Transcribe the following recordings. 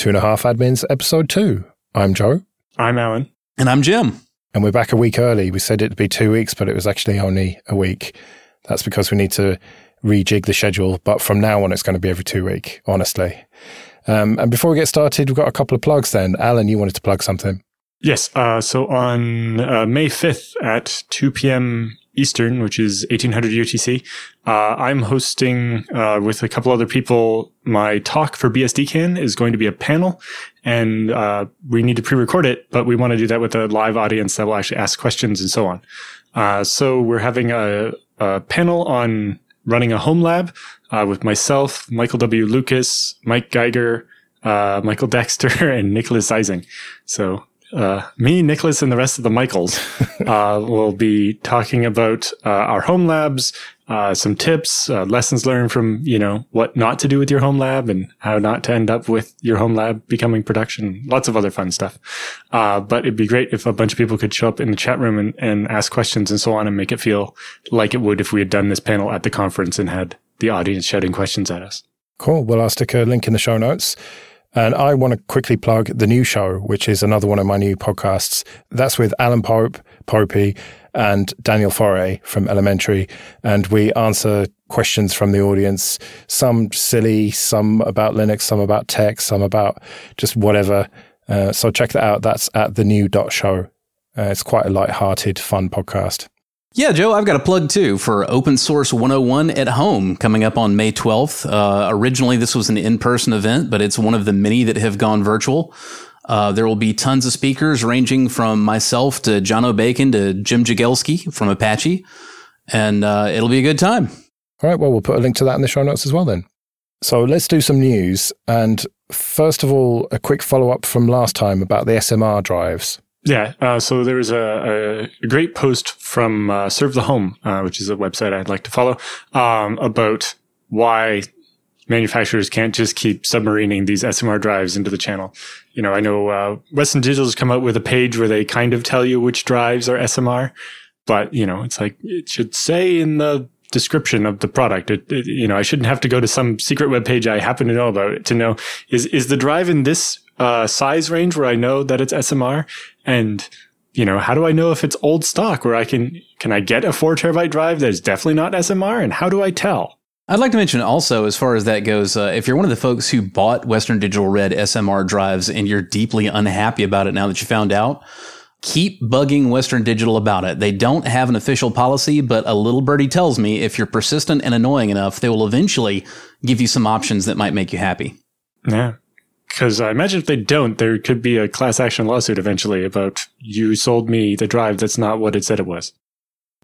Two and a Half Admins, episode two. I'm Joe. I'm Allan. And I'm Jim. And we're back a week early. We said it'd be two weeks, but it was actually only a week. That's because we need to rejig the schedule. But from now on, it's going to be every two week, honestly. Um, and before we get started, we've got a couple of plugs then. Allan, you wanted to plug something. Yes. Uh, so on uh, May 5th at 2 p.m. Eastern, which is 1800 UTC, uh, I'm hosting uh, with a couple other people. My talk for BSDCan is going to be a panel, and uh, we need to pre-record it, but we want to do that with a live audience that will actually ask questions and so on. Uh, so we're having a, a, panel on running a home lab with myself, Michael W. Lucas, Mike Geiger, Michael Dexter, and Nicholas Ising. So uh, me, Nicholas, and the rest of the Michaels uh, will be talking about uh, our home labs, uh, some tips, uh, lessons learned from you know what not to do with your home lab, and how not to end up with your home lab becoming production. Lots of other fun stuff. Uh, but it'd be great if a bunch of people could show up in the chat room and, and ask questions and so on, and make it feel like it would if we had done this panel at the conference and had the audience shouting questions at us. Cool. Well, I'll stick a link in the show notes. And I want to quickly plug the new show, which is another one of my new podcasts. That's with Alan Pope, Popey, and Daniel Foré from Elementary. And we answer questions from the audience, some silly, some about Linux, some about tech, some about just whatever. Uh, so check that out. That's at the new dot show. Uh, it's quite a light-hearted, fun podcast. Yeah, Joe, I've got a plug too for Open Source 101 at Home coming up on May 12th. Uh, originally, this was an in person event, but it's one of the many that have gone virtual. Uh, there will be tons of speakers ranging from myself to Jono Bacon to Jim Jagielski from Apache, and uh, it'll be a good time. All right, well, we'll put a link to that in the show notes as well then. So let's do some news. And first of all, a quick follow up from last time about the SMR drives. Yeah. Uh, so there was a, a, great post from uh, ServeTheHome, uh, which is a website I'd like to follow, um, about why manufacturers can't just keep submarining these SMR drives into the channel. You know, I know uh, Western Digital has come out with a page where they kind of tell you which drives are SMR, but you know, it's like it should say in the description of the product. It, it, you know, I shouldn't have to go to some secret web page I happen to know about to know is is the drive in this uh, size range where I know that it's SMR? And, you know, how do I know if it's old stock where I can, can I get a four terabyte drive that's definitely not SMR? And how do I tell? I'd like to mention also, as far as that goes, uh, if you're one of the folks who bought Western Digital Red SMR drives and you're deeply unhappy about it now that you found out, keep bugging Western Digital about it. They don't have an official policy, but a little birdie tells me if you're persistent and annoying enough, they will eventually give you some options that might make you happy. Yeah. Because I imagine if they don't, there could be a class action lawsuit eventually about you sold me the drive that's not what it said it was.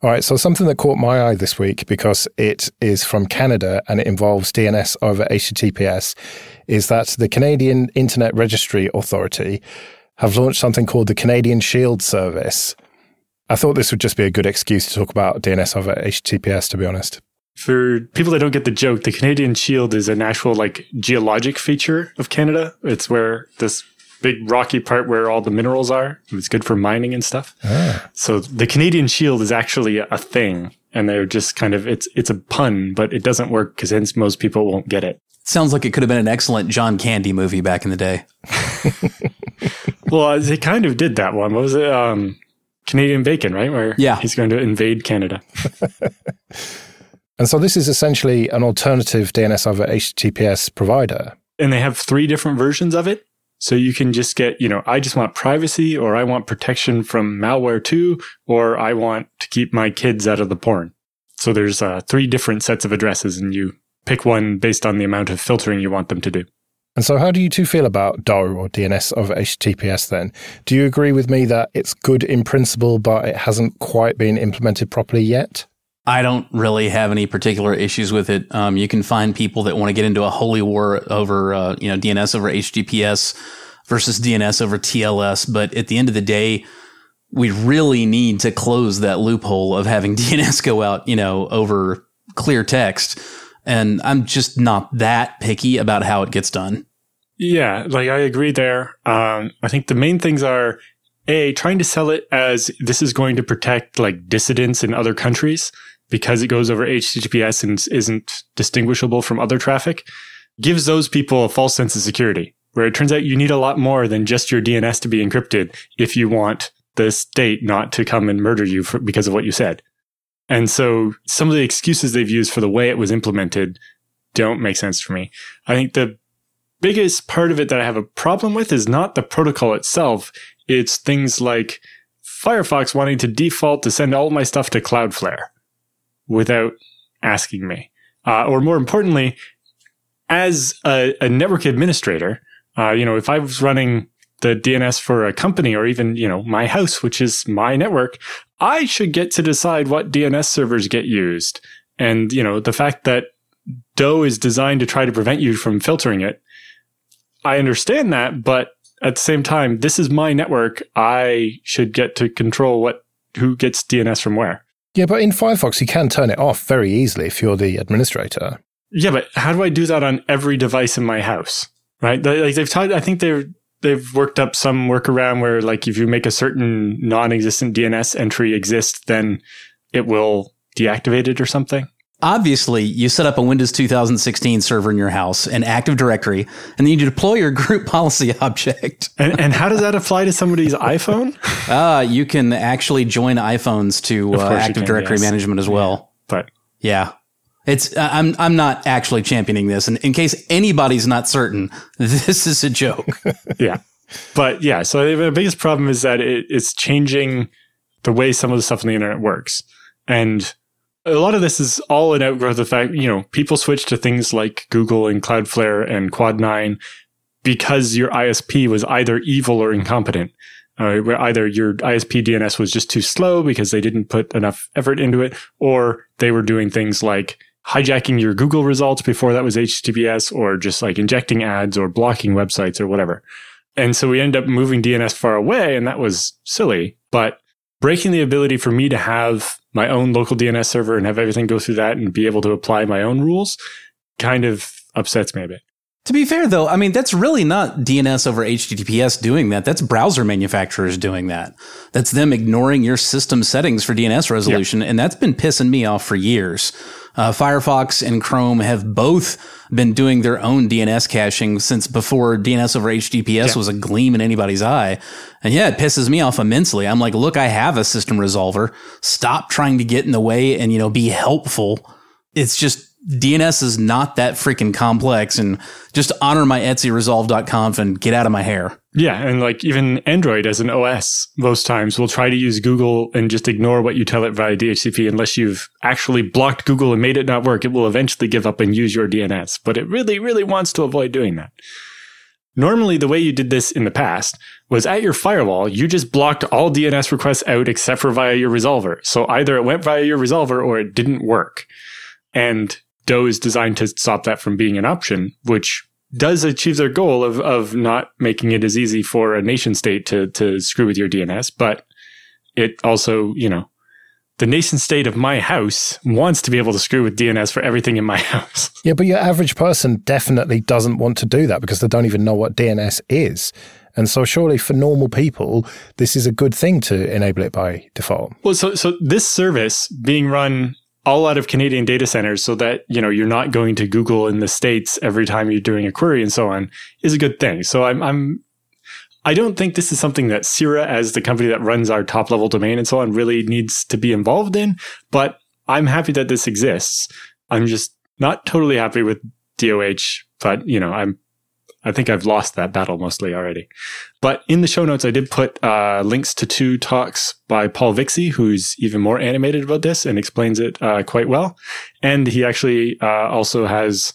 All right, so something that caught my eye this week because it is from Canada and it involves DNS over HTTPS is that the Canadian Internet Registry Authority have launched something called the Canadian Shield Service. I thought this would just be a good excuse to talk about DNS over HTTPS, to be honest for people that don't get the joke, the Canadian Shield is an actual like geologic feature of Canada. It's where this big rocky part where all the minerals are. It's good for mining and stuff. Ah. So the Canadian Shield is actually a thing, and they're just kind of it's it's a pun, but it doesn't work because hence most people won't get it. Sounds like it could have been an excellent John Candy movie back in the day. well, they kind of did that one. What was it? Um, Canadian Bacon, right? Where yeah. he's going to invade Canada. And so this is essentially an alternative DNS over HTTPS provider. And they have three different versions of it. So you can just get, you know, I just want privacy or I want protection from malware too, or I want to keep my kids out of the porn. So there's uh, three different sets of addresses and you pick one based on the amount of filtering you want them to do. And so how do you two feel about DOH or DNS over HTTPS then? Do you agree with me that it's good in principle, but it hasn't quite been implemented properly yet? I don't really have any particular issues with it. Um, you can find people that want to get into a holy war over, uh, you know, DNS over HTTPS versus DNS over TLS. But at the end of the day, we really need to close that loophole of having DNS go out, you know, over clear text. And I'm just not that picky about how it gets done. Yeah, like I agree there. Um, I think the main things are a trying to sell it as this is going to protect like dissidents in other countries because it goes over HTTPS and isn't distinguishable from other traffic gives those people a false sense of security where it turns out you need a lot more than just your DNS to be encrypted if you want the state not to come and murder you for, because of what you said. And so some of the excuses they've used for the way it was implemented don't make sense for me. I think the biggest part of it that I have a problem with is not the protocol itself. It's things like Firefox wanting to default to send all my stuff to Cloudflare without asking me. Uh, or more importantly, as a, a network administrator, uh, you know, if I was running the DNS for a company or even, you know, my house, which is my network, I should get to decide what DNS servers get used. And, you know, the fact that DOH is designed to try to prevent you from filtering it, I understand that, but at the same time, this is my network. I should get to control what who gets DNS from where. Yeah, but in Firefox, you can turn it off very easily if you're the administrator. Yeah, but how do I do that on every device in my house? Right? Like they've tried. I think they're they've worked up some workaround where, like, if you make a certain non-existent DNS entry exist, then it will deactivate it or something. Obviously, you set up a Windows 2016 server in your house, an Active Directory, and then you deploy your group policy object. and, and how does that apply to somebody's iPhone? Uh, you can actually join iPhones to uh, Active can, Directory yes. management as well. But yeah, it's I'm I'm not actually championing this, and in case anybody's not certain, this is a joke. yeah, but yeah. So the biggest problem is that it, it's changing the way some of the stuff on the internet works, and a lot of this is all an outgrowth of the fact, you know, people switch to things like Google and Cloudflare and Quad9 because your ISP was either evil or incompetent. Uh, where either your ISP DNS was just too slow because they didn't put enough effort into it, or they were doing things like hijacking your Google results before that was HTTPS, or just like injecting ads or blocking websites or whatever. And so we ended up moving DNS far away, and that was silly. But breaking the ability for me to have my own local DNS server and have everything go through that and be able to apply my own rules kind of upsets me a bit. To be fair, though, I mean, that's really not DNS over HTTPS doing that. That's browser manufacturers doing that. That's them ignoring your system settings for DNS resolution. Yep. And that's been pissing me off for years. Uh, Firefox and Chrome have both been doing their own DNS caching since before DNS over HTTPS yeah. was a gleam in anybody's eye. And yeah, it pisses me off immensely. I'm like, look, I have a system resolver. Stop trying to get in the way and, you know, be helpful. It's just DNS is not that freaking complex and just honor my etc resolv.conf and get out of my hair. Yeah. And like even Android as an OS, most times will try to use Google and just ignore what you tell it via DHCP unless you've actually blocked Google and made it not work. It will eventually give up and use your DNS, but it really, really wants to avoid doing that. Normally, the way you did this in the past was at your firewall, you just blocked all DNS requests out except for via your resolver. So either it went via your resolver or it didn't work. And DOH is designed to stop that from being an option, which does achieve their goal of, of not making it as easy for a nation state to, to screw with your DNS. But it also, you know, the nation state of my house wants to be able to screw with DNS for everything in my house. Yeah, but your average person definitely doesn't want to do that because they don't even know what DNS is. And so surely for normal people, this is a good thing to enable it by default. Well, so, so this service being run all out of Canadian data centers so that, you know, you're not going to Google in the States every time you're doing a query and so on is a good thing. So I'm, I'm, I don't think this is something that CIRA, as the company that runs our top level domain and so on, really needs to be involved in. But I'm happy that this exists. I'm just not totally happy with DOH, but you know, I'm I think I've lost that battle mostly already. But in the show notes, I did put uh, links to two talks by Paul Vixie, who's even more animated about this and explains it uh, quite well. And he actually uh, also has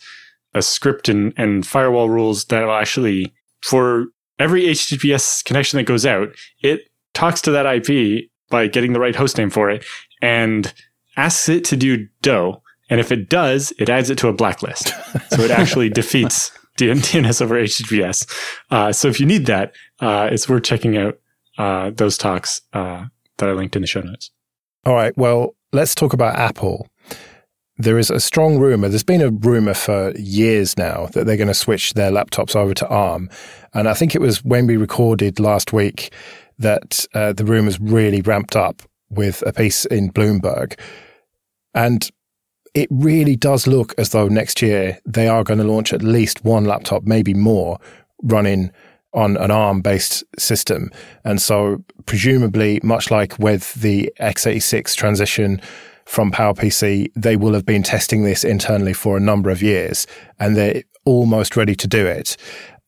a script and, and firewall rules that will actually, for every HTTPS connection that goes out, it talks to that IP by getting the right host name for it and asks it to do DOH. And if it does, it adds it to a blacklist. so it actually defeats DNS over HTTPS. Uh, so if you need that, uh, it's worth checking out uh, those talks uh, that I linked in the show notes. All right. Well, let's talk about Apple. There is a strong rumor. There's been a rumor for years now that they're going to switch their laptops over to ARM. And I think it was when we recorded last week that uh, the rumors really ramped up with a piece in Bloomberg. And it really does look as though next year they are going to launch at least one laptop, maybe more, running on an ARM based system. And so, presumably, much like with the x86 transition from PowerPC, they will have been testing this internally for a number of years and they're almost ready to do it.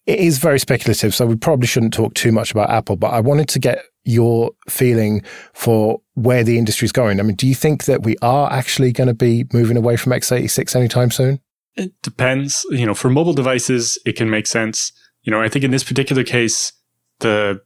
It is very speculative, so we probably shouldn't talk too much about Apple, but I wanted to get your feeling for where the industry is going. I mean, do you think that we are actually going to be moving away from x86 anytime soon? It depends. You know, for mobile devices, it can make sense. You know, I think in this particular case, the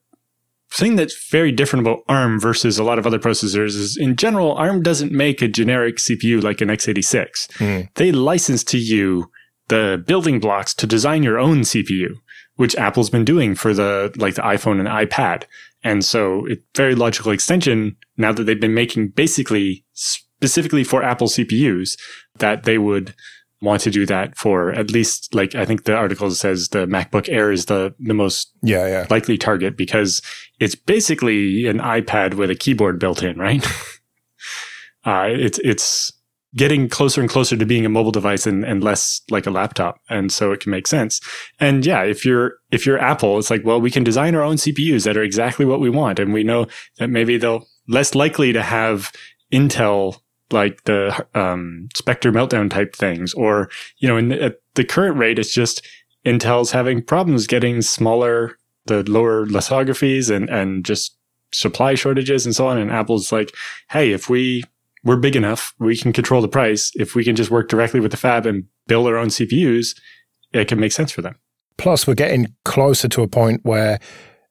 thing that's very different about ARM versus a lot of other processors is in general, ARM doesn't make a generic CPU like an x86. Mm. They license to you the building blocks to design your own CPU, which Apple's been doing for the, like the iPhone and iPad. And so it's very logical extension now that they've been making basically specifically for Apple CPUs that they would want to do that for at least like I think the article says the MacBook Air is the the most yeah, yeah. likely target because it's basically an iPad with a keyboard built in, right? uh, it's it's getting closer and closer to being a mobile device and, and less like a laptop. And so it can make sense. And yeah, if you're, if you're Apple, it's like, well, we can design our own CPUs that are exactly what we want. And we know that maybe they'll less likely to have Intel like the um, Spectre meltdown type things, or you know, in the, at the current rate, it's just Intel's having problems getting smaller, the lower lithographies, and and just supply shortages and so on. And Apple's like, hey, if we we're big enough, we can control the price. If we can just work directly with the fab and build our own CPUs, it can make sense for them. Plus, we're getting closer to a point where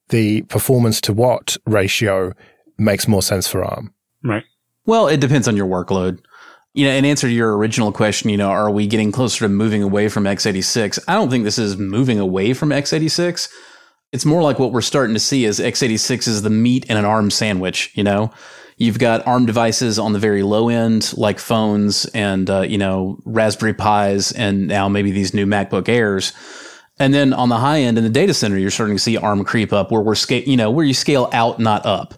the performance to watt ratio makes more sense for ARM. Right. Well, it depends on your workload. You know, in answer to your original question, you know, are we getting closer to moving away from x86? I don't think this is moving away from x86. It's more like what we're starting to see is x86 is the meat in an ARM sandwich, you know? You've got ARM devices on the very low end, like phones and, uh, you know, Raspberry Pis and now maybe these new MacBook Airs. And then on the high end in the data center, you're starting to see ARM creep up where we're scale, you know, where you scale out, not up.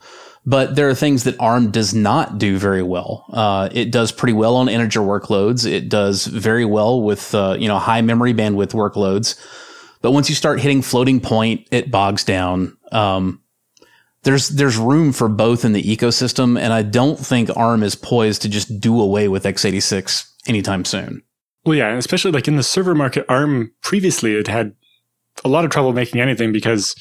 But there are things that ARM does not do very well. Uh, it does pretty well on integer workloads. It does very well with uh, you know high memory bandwidth workloads. But once you start hitting floating point, it bogs down. Um, there's there's room for both in the ecosystem, and I don't think ARM is poised to just do away with x86 anytime soon. Well, yeah, especially like in the server market, ARM previously it had a lot of trouble making anything because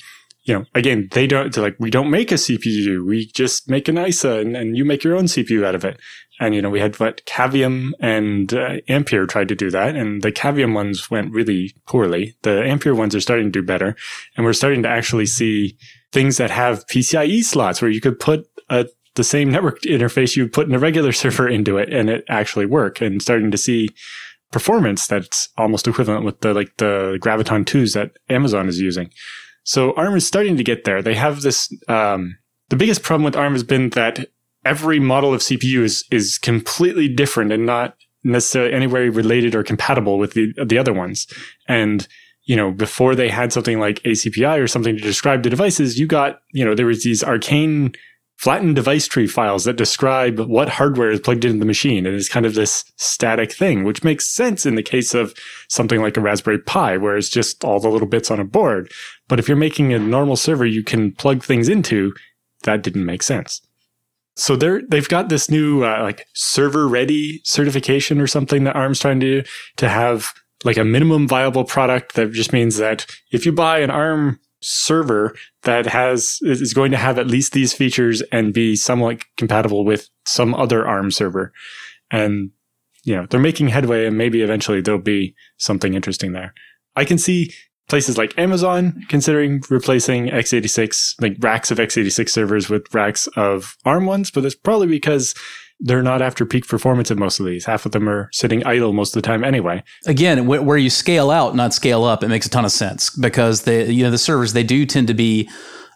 you know, again, they don't, they're like, we don't make a CPU. We just make an ISA and, and you make your own CPU out of it. And, you know, we had what Cavium and uh, Ampere tried to do that. And the Cavium ones went really poorly. The Ampere ones are starting to do better. And we're starting to actually see things that have PCIe slots where you could put a, the same network interface you put in a regular server into it and it actually work and starting to see performance that's almost equivalent with the, like the Graviton 2s that Amazon is using. So ARM is starting to get there. They have this, um, the biggest problem with ARM has been that every model of CPU is, is completely different and not necessarily anywhere related or compatible with the, the other ones. And, you know, before they had something like ACPI or something to describe the devices, you got, you know, there was these arcane flattened device tree files that describe what hardware is plugged into the machine. And it's kind of this static thing, which makes sense in the case of something like a Raspberry Pi, where it's just all the little bits on a board. But if you're making a normal server you can plug things into, that didn't make sense. So they're, they've got this new, uh, like server ready certification or something that ARM's trying to do to have like a minimum viable product that just means that if you buy an ARM server that has is going to have at least these features and be somewhat compatible with some other ARM server. And you know, they're making headway and maybe eventually there'll be something interesting there. I can see places like Amazon considering replacing x86, like racks of x86 servers with racks of ARM ones, but that's probably because they're not after peak performance in most of these. Half of them are sitting idle most of the time anyway. Again, where you scale out, not scale up, it makes a ton of sense because the you know the servers they do tend to be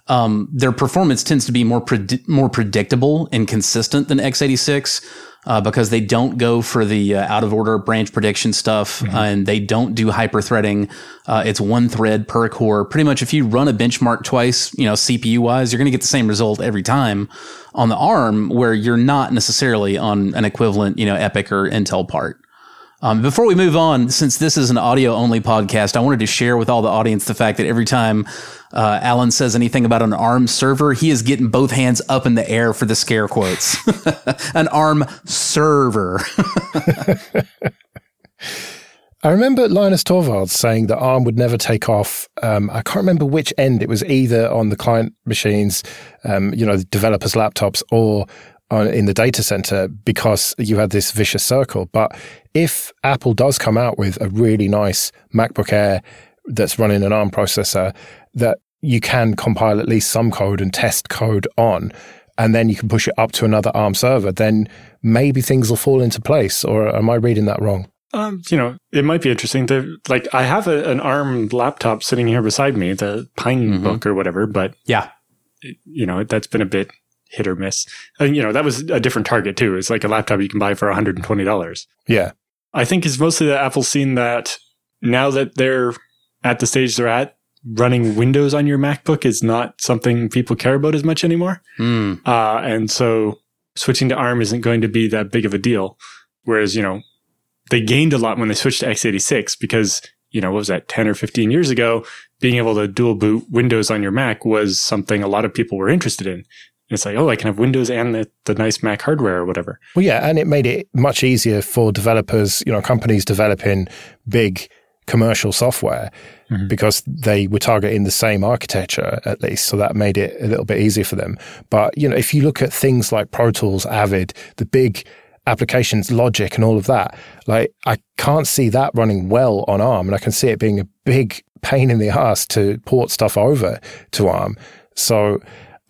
um, their performance tends to be more pred- more predictable and consistent than x86 uh, because they don't go for the uh, out of order branch prediction stuff mm-hmm. uh, and they don't do hyper threading. Uh, it's one thread per core. Pretty much, if you run a benchmark twice, you know CPU wise, you're going to get the same result every time on the ARM, where you're not necessarily on an equivalent, you know, EPYC or Intel part. Um, before we move on, since this is an audio only podcast, I wanted to share with all the audience the fact that every time uh, Allan says anything about an ARM server, he is getting both hands up in the air for the scare quotes. an ARM server. I remember Linus Torvalds saying that ARM would never take off. Um, I can't remember which end. It was either on the client machines, um, you know, developers' laptops, or in the data center because you had this vicious circle. But if Apple does come out with a really nice MacBook Air that's running an ARM processor that you can compile at least some code and test code on, and then you can push it up to another ARM server, then maybe things will fall into place. Or am I reading that wrong? Um, you know, it might be interesting to like. I have a, an ARM laptop sitting here beside me, the Pine Mhm. Or whatever, but yeah. you know that's been a bit hit or miss. And you know that was a different target too. It's like a laptop you can buy for one hundred and twenty dollars. Yeah. I think it's mostly that Apple's seen that now that they're at the stage they're at, running Windows on your MacBook is not something people care about as much anymore. Mm. Uh, and so switching to ARM isn't going to be that big of a deal. Whereas, you know, they gained a lot when they switched to x86 because, you know, what was that, 10 or 15 years ago, being able to dual boot Windows on your Mac was something a lot of people were interested in. It's like, oh, I can have Windows and the, the nice Mac hardware or whatever. Well, yeah, and it made it much easier for developers, you know, companies developing big commercial software Mhm. because they were targeting the same architecture at least. So that made it a little bit easier for them. But, you know, if you look at things like Pro Tools, Avid, the big applications, Logic, and all of that, like I can't see that running well on ARM. And I can see it being a big pain in the ass to port stuff over to ARM. So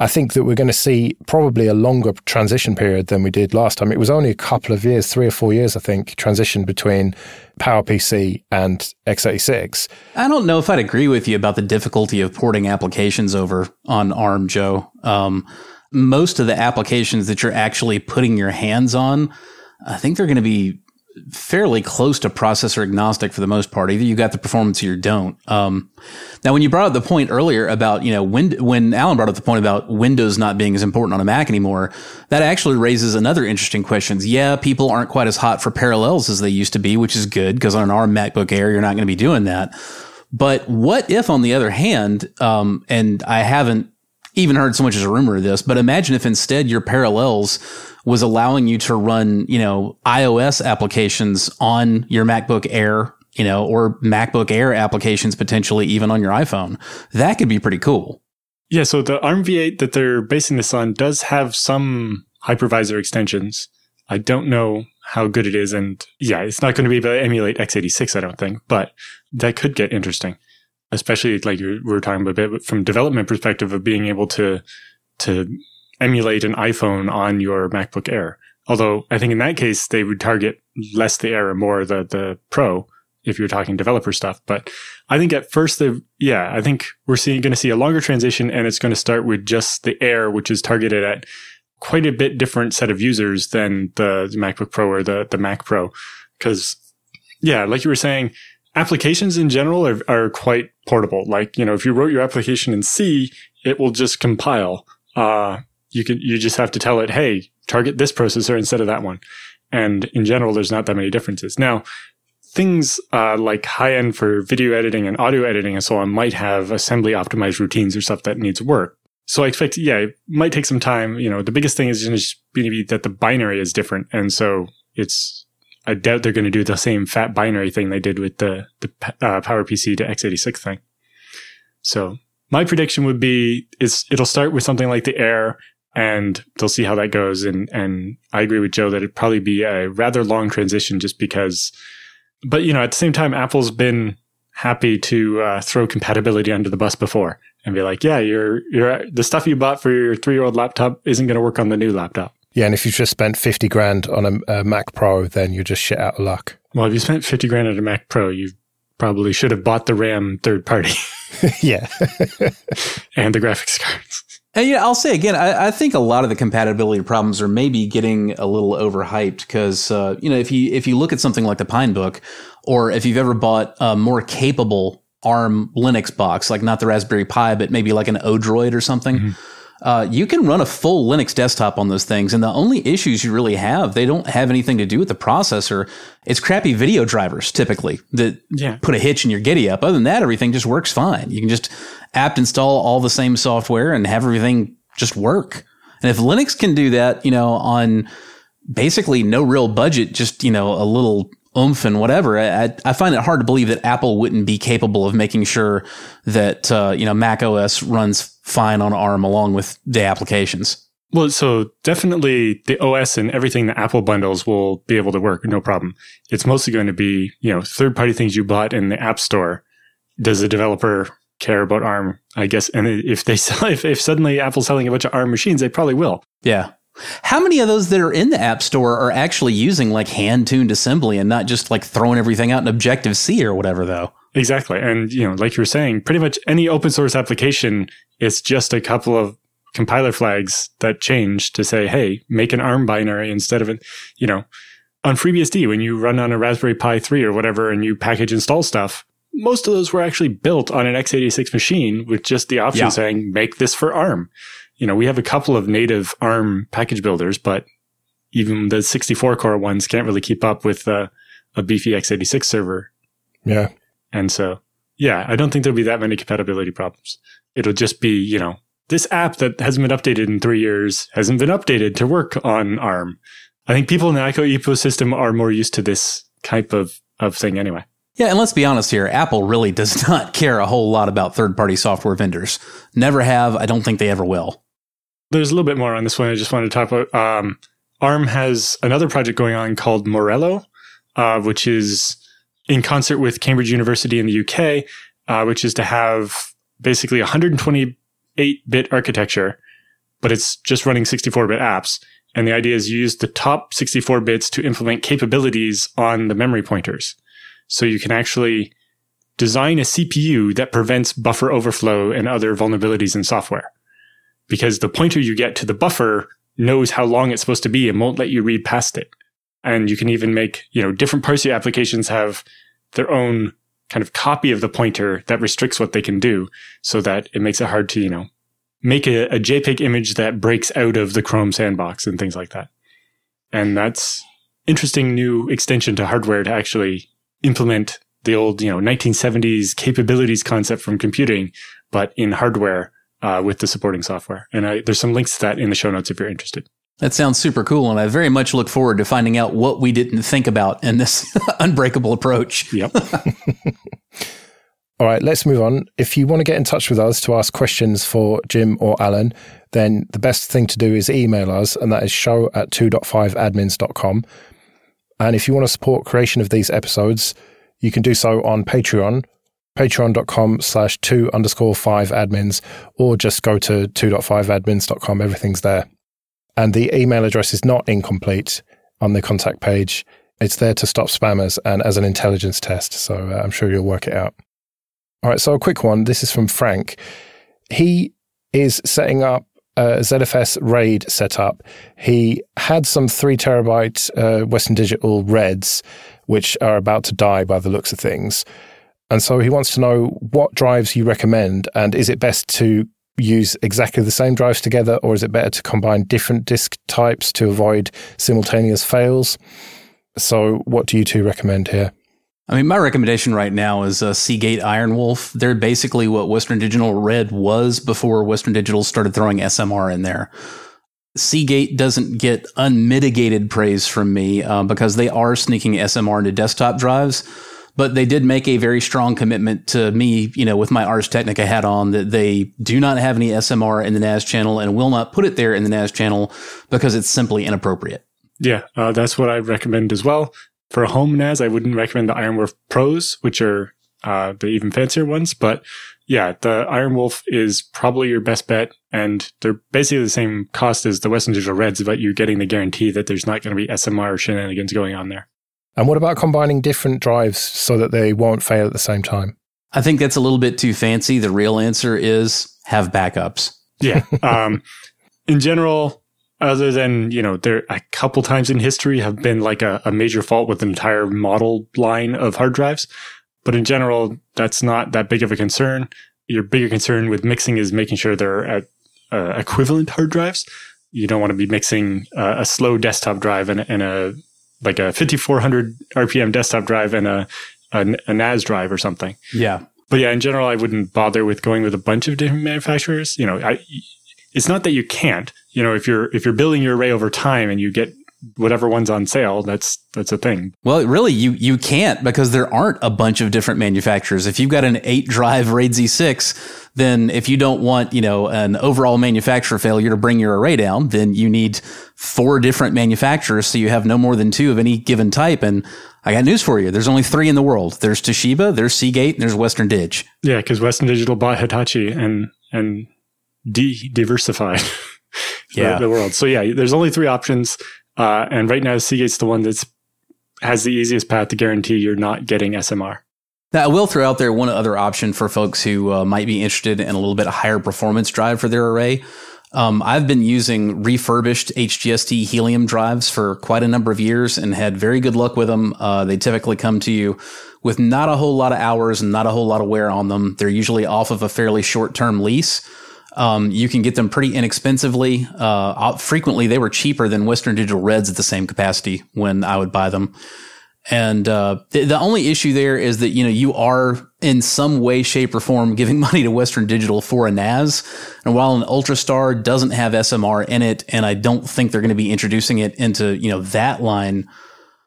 I think that we're going to see probably a longer transition period than we did last time. It was only a couple of years, three or four years, I think, transition between PowerPC and x86. I don't know if I'd agree with you about the difficulty of porting applications over on ARM, Joe. Um, most of the applications that you're actually putting your hands on, I think they're going to be fairly close to processor agnostic for the most part. Either you got the performance or you don't. Um, now, when you brought up the point earlier about, you know, when, when Allan brought up the point about Windows not being as important on a Mac anymore, that actually raises another interesting questions. Yeah, people aren't quite as hot for parallels as they used to be, which is good because on our MacBook Air, you're not going to be doing that. But what if, on the other hand, um, and I haven't even heard so much as a rumor of this, but imagine if instead your parallels was allowing you to run, you know, iOS applications on your MacBook Air, you know, or MacBook Air applications potentially even on your iPhone. That could be pretty cool. Yeah, so the ARM v8 that they're basing this on does have some hypervisor extensions. I don't know how good it is, and yeah, it's not going to be able to emulate x86, I don't think, but that could get interesting, especially like we were talking about a bit from development perspective of being able to to emulate an iPhone on your MacBook Air. Although I think in that case they would target less the Air and more the the Pro if you're talking developer stuff. But I think at first they yeah, I think we're seeing going to see a longer transition and it's going to start with just the Air, which is targeted at quite a bit different set of users than the MacBook Pro or the the Mac Pro. Cause yeah, like you were saying, applications in general are, are quite portable. Like, you know, if you wrote your application in C, it will just compile. Uh, you can, you just have to tell it, Hey, target this processor instead of that one. And in general, there's not that many differences. Now, things uh, like high end for video editing and audio editing and so on might have assembly optimized routines or stuff that needs work. So I expect, yeah, it might take some time. You know, the biggest thing is going to be that the binary is different. And so it's, I doubt they're going to do the same fat binary thing they did with the, the uh, PowerPC to x86 thing. So my prediction would be is it'll start with something like the Air and they'll see how that goes. And, and I agree with Joe that it'd probably be a rather long transition just because, but you know, at the same time, Apple's been happy to uh, throw compatibility under the bus before and be like, yeah, your your the stuff you bought for your three year old laptop isn't going to work on the new laptop. Yeah, and if you've just spent 50 grand on a, a Mac Pro, then you're just shit out of luck. Well, if you spent fifty grand on a Mac Pro, you probably should have bought the RAM third party yeah. and the graphics cards. And yeah, I'll say again, I, I, think a lot of the compatibility problems are maybe getting a little overhyped because uh, you know if you if you look at something like the Pinebook, or if you've ever bought a more capable ARM Linux box, like not the Raspberry Pi, but maybe like an Odroid or something. Mm-hmm. Uh, you can run a full Linux desktop on those things. And the only issues you really have, they don't have anything to do with the processor. It's crappy video drivers typically that Yeah. put a hitch in your giddy up. Other than that, everything just works fine. You can just apt install all the same software and have everything just work. And if Linux can do that, you know, on basically no real budget, just, you know, a little oomph and whatever, I, I find it hard to believe that Apple wouldn't be capable of making sure that, uh, you know, Mac OS runs fine on ARM along with the applications. Well, so definitely the OS and everything that Apple bundles will be able to work, no problem. It's mostly going to be, you know, third party things you bought in the App Store. Does the developer care about ARM? I guess, and if they sell, if, if suddenly Apple's selling a bunch of ARM machines, they probably will. Yeah. How many of those that are in the App Store are actually using like hand tuned assembly and not just like throwing everything out in Objective C or whatever, though? Exactly. And, you know, like you were saying, pretty much any open source application is just a couple of compiler flags that change to say, hey, make an ARM binary instead of it, you know, on FreeBSD, when you run on a Raspberry Pi 3 or whatever and you package install stuff, most of those were actually built on an x86 machine with just the option Yeah. saying, make this for ARM. You know, we have a couple of native ARM package builders, but even the 64 core ones can't really keep up with uh, a beefy x86 server Yeah. And so, yeah, I don't think there'll be that many compatibility problems. It'll just be, you know, this app that hasn't been updated in three years hasn't been updated to work on ARM. I think people in the ICO ecosystem are more used to this type of, of thing anyway. Yeah, and let's be honest here. Apple really does not care a whole lot about third party software vendors. Never have. I don't think they ever will. There's a little bit more on this one. I just wanted to talk about. Um, ARM has another project going on called Morello, uh, which is in concert with Cambridge University in the UK, uh, which is to have basically 128 bit architecture, but it's just running 64 bit apps. And the idea is you use the top 64 bits to implement capabilities on the memory pointers. So you can actually design a CPU that prevents buffer overflow and other vulnerabilities in software because the pointer you get to the buffer knows how long it's supposed to be and won't let you read past it. And you can even make, you know, different parts of your applications have their own kind of copy of the pointer that restricts what they can do so that it makes it hard to, you know, make a, a JPEG image that breaks out of the Chrome sandbox and things like that. And that's interesting new extension to hardware to actually implement the old, you know, 1970s capabilities concept from computing, but in hardware uh, with the supporting software. And I, there's some links to that in the show notes if you're interested. That sounds super cool. And I very much look forward to finding out what we didn't think about in this unbreakable approach. Yep. All right, let's move on. If you want to get in touch with us to ask questions for Jim or Allan, then the best thing to do is email us, and that is show at 2.5admins.com. And if you want to support creation of these episodes, you can do so on Patreon, patreon.com slash 2 underscore 5 admins, or just go to 2.5admins.com. Everything's there. And the email address is not incomplete on the contact page. It's there to stop spammers and as an intelligence test. So uh, I'm sure you'll work it out. All right, so a quick one. This is from Frank. He is setting up a ZFS RAID setup. He had some three terabyte uh, Western Digital Reds, which are about to die by the looks of things. And so he wants to know what drives you recommend, and is it best to use exactly the same drives together, or is it better to combine different disk types to avoid simultaneous fails? So, what do you two recommend here? I mean, my recommendation right now is uh, Seagate IronWolf. They're basically what Western Digital Red was before Western Digital started throwing SMR in there. Seagate doesn't get unmitigated praise from me uh, because they are sneaking SMR into desktop drives, but they did make a very strong commitment to me, you know, with my Ars Technica hat on that they do not have any SMR in the NAS channel and will not put it there in the NAS channel because it's simply inappropriate. Yeah, uh, that's what I recommend as well. For a home NAS, I wouldn't recommend the IronWolf Pros, which are uh, the even fancier ones. But yeah, the IronWolf is probably your best bet. And they're basically the same cost as the Western Digital Reds, but you're getting the guarantee that there's not going to be SMR shenanigans going on there. And what about combining different drives so that they won't fail at the same time? I think that's a little bit too fancy. The real answer is have backups. Yeah. Um, in general, other than, you know, there a couple times in history have been like a, a major fault with an entire model line of hard drives. But in general, that's not that big of a concern. Your bigger concern with mixing is making sure they're at uh, equivalent hard drives. You don't want to be mixing uh, a slow desktop drive and, and a like a 5400 RPM desktop drive and a, a, a NAS drive or something. Yeah. But yeah, in general, I wouldn't bother with going with a bunch of different manufacturers. You know, I, it's not that you can't. You know, if you're if you're building your array over time and you get whatever one's on sale, that's that's a thing. Well, really, you you can't because there aren't a bunch of different manufacturers. If you've got an eight drive RAID Z6, then if you don't want you know an overall manufacturer failure to bring your array down, then you need four different manufacturers, so you have no more than two of any given type. And I got news for you: there's only three in the world. There's Toshiba, there's Seagate, and there's Western Dig. Yeah, because Western Digital bought Hitachi and and de- diversified yeah. the, the world. So yeah, there's only three options. Uh, and right now, Seagate's the one that's has the easiest path to guarantee you're not getting SMR. Now, I will throw out there one other option for folks who uh, might be interested in a little bit of higher performance drive for their array. Um, I've been using refurbished HGST helium drives for quite a number of years and had very good luck with them. Uh, they typically come to you with not a whole lot of hours and not a whole lot of wear on them. They're usually off of a fairly short term lease. Um, you can get them pretty inexpensively. Uh, frequently, they were cheaper than Western Digital Reds at the same capacity when I would buy them. And uh, the, the only issue there is that you know you are in some way, shape, or form giving money to Western Digital for a NAS. And while an Ultrastar doesn't have SMR in it, and I don't think they're going to be introducing it into you know that line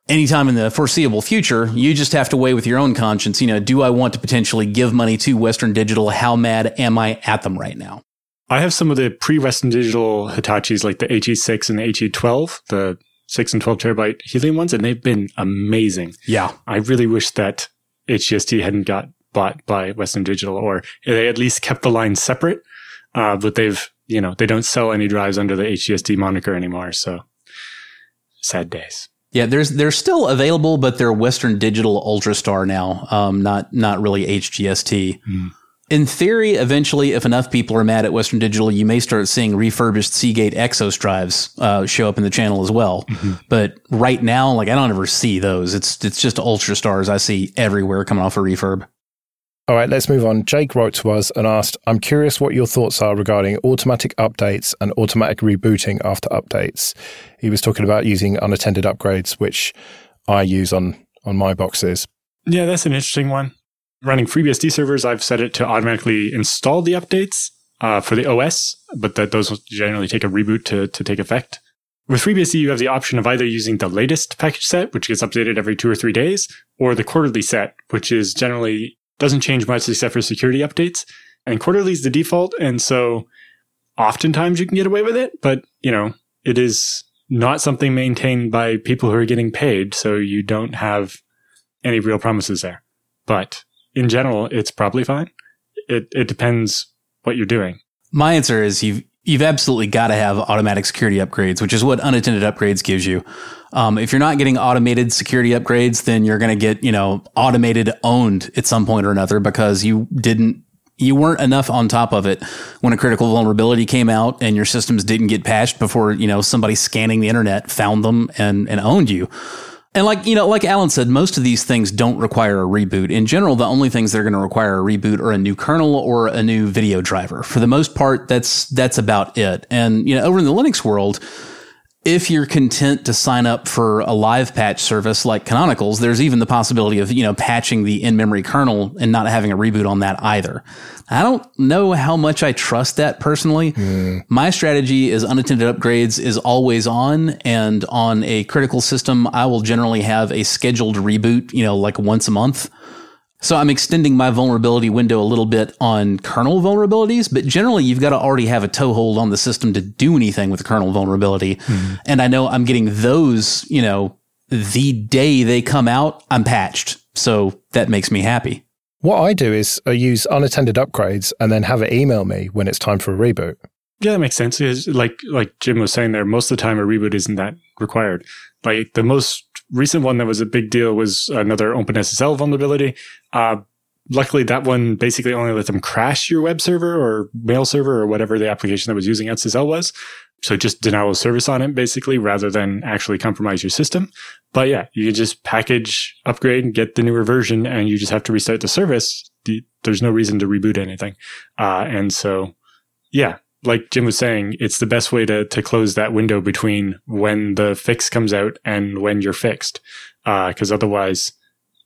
anytime in the foreseeable future, you just have to weigh with your own conscience. You know, do I want to potentially give money to Western Digital? How mad am I at them right now? I have some of the pre-Western Digital Hitachis, like the HE6 and the HE12, the six and 12 terabyte helium ones, and they've been amazing. Yeah. I really wish that HGST hadn't got bought by Western Digital or they at least kept the line separate. Uh, but they've, you know, they don't sell any drives under the HGST moniker anymore. So sad days. Yeah, there's they're still available, but they're Western Digital Ultrastar now, um, not not really HGST. Mm in theory, eventually, if enough people are mad at Western Digital, you may start seeing refurbished Seagate Exos drives uh, show up in the channel as well. Mm-hmm. But right now, like I don't ever see those. It's it's just Ultrastars I see everywhere coming off a refurb. All right, let's move on. Jake wrote to us and asked, I'm curious what your thoughts are regarding automatic updates and automatic rebooting after updates. He was talking about using unattended upgrades, which I use on, on my boxes. Yeah, that's an interesting one running FreeBSD servers, I've set it to automatically install the updates uh, for the OS, but that those generally take a reboot to, to take effect. With FreeBSD, you have the option of either using the latest package set, which gets updated every two or three days, or the quarterly set, which is generally doesn't change much except for security updates. And quarterly is the default, and so oftentimes you can get away with it, but you know it is not something maintained by people who are getting paid, so you don't have any real promises there. But in general, it's probably fine. It it depends what you're doing. My answer is you've you've absolutely got to have automatic security upgrades, which is what unattended upgrades gives you. Um, if you're not getting automated security upgrades, then you're going to get you know automated owned at some point or another because you didn't you weren't enough on top of it when a critical vulnerability came out and your systems didn't get patched before you know somebody scanning the internet found them and and owned you. And like, you know, like Allan said, most of these things don't require a reboot. In general, the only things that are going to require a reboot are a new kernel or a new video driver. For the most part, that's, that's about it. And, you know, over in the Linux world, if you're content to sign up for a live patch service like Canonicals, there's even the possibility of, you know, patching the in-memory kernel and not having a reboot on that either. I don't know how much I trust that personally. Mm. My strategy is unattended upgrades is always on and on a critical system, I will generally have a scheduled reboot, you know, like once a month. So I'm extending my vulnerability window a little bit on kernel vulnerabilities, but generally you've got to already have a toehold on the system to do anything with kernel vulnerability. Mm-hmm. And I know I'm getting those, you know, the day they come out, I'm patched. So that makes me happy. What I do is I use unattended upgrades and then have it email me when it's time for a reboot. Yeah, that makes sense. like like Jim was saying there, most of the time a reboot isn't that required. Like the most recent one that was a big deal was another OpenSSL vulnerability. Uh, luckily, that one basically only let them crash your web server or mail server or whatever the application that was using SSL was. So just denial of service on it, basically, rather than actually compromise your system. But yeah, you just package, upgrade, and get the newer version, and you just have to restart the service. There's no reason to reboot anything. Uh, and so, yeah, like Jim was saying, it's the best way to, to close that window between when the fix comes out and when you're fixed. Uh, cause otherwise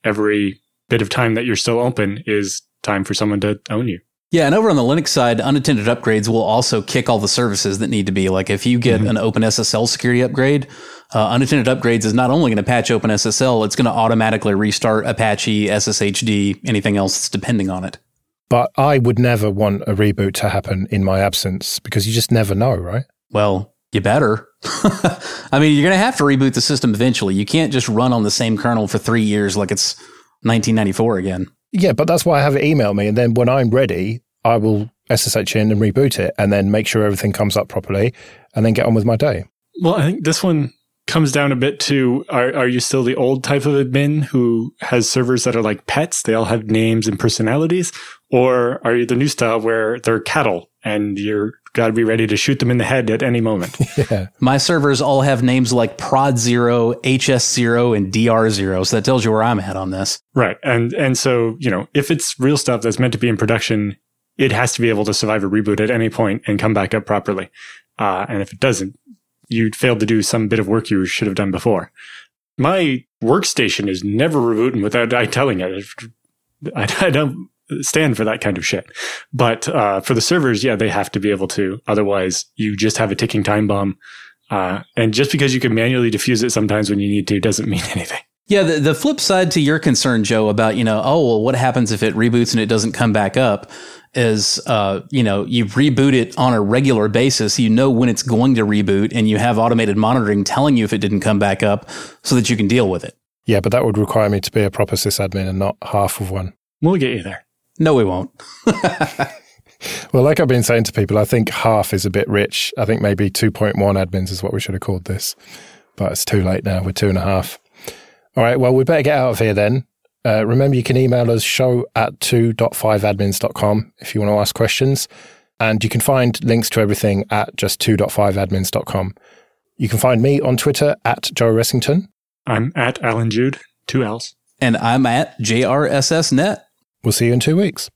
every bit of time that you're still open is time for someone to own you. Yeah, and over on the Linux side, unattended upgrades will also kick all the services that need to be. Like if you get mm-hmm. an OpenSSL security upgrade, uh, unattended upgrades is not only going to patch OpenSSL, it's going to automatically restart Apache, SSHD, anything else that's depending on it. But I would never want a reboot to happen in my absence because you just never know, right? Well, you better. I mean, you're going to have to reboot the system eventually. You can't just run on the same kernel for three years like it's 1994 again. Yeah, but that's why I have it email me. And then when I'm ready, I will SSH in and reboot it and then make sure everything comes up properly and then get on with my day. Well, I think this one comes down a bit to are, are you still the old type of admin who has servers that are like pets? They all have names and personalities. Or are you the new style where they're cattle and you're got to be ready to shoot them in the head at any moment? yeah. My servers all have names like prod zero, HS zero, and DR zero. So that tells you where I'm at on this. Right. And, and so, you know, if it's real stuff that's meant to be in production, it has to be able to survive a reboot at any point and come back up properly. Uh, and if it doesn't, you failed to do some bit of work you should have done before. My workstation is never rebooting without I telling it. I, I don't stand for that kind of shit. But uh, for the servers, yeah, they have to be able to. Otherwise, you just have a ticking time bomb. Uh, and just because you can manually diffuse it sometimes when you need to doesn't mean anything. Yeah, the, the flip side to your concern, Joe, about, you know, oh, well, what happens if it reboots and it doesn't come back up? Is uh, you know you reboot it on a regular basis you know when it's going to reboot and you have automated monitoring telling you if it didn't come back up so that you can deal with it. Yeah but that would require me to be a proper sysadmin and not half of one. We'll get you there. No we won't. Well like i've been saying to people i think half is a bit rich. I think maybe 2.1 admins is what we should have called this but it's too late now. We're two and a half. All right well we better get out of here then uh, remember, you can email us show at 2.5admins.com if you want to ask questions. And you can find links to everything at just 2.5admins.com. You can find me on Twitter at Joe Ressington. I'm at Allan Jude, two L's. And I'm at JRSSNet. We'll see you in two weeks.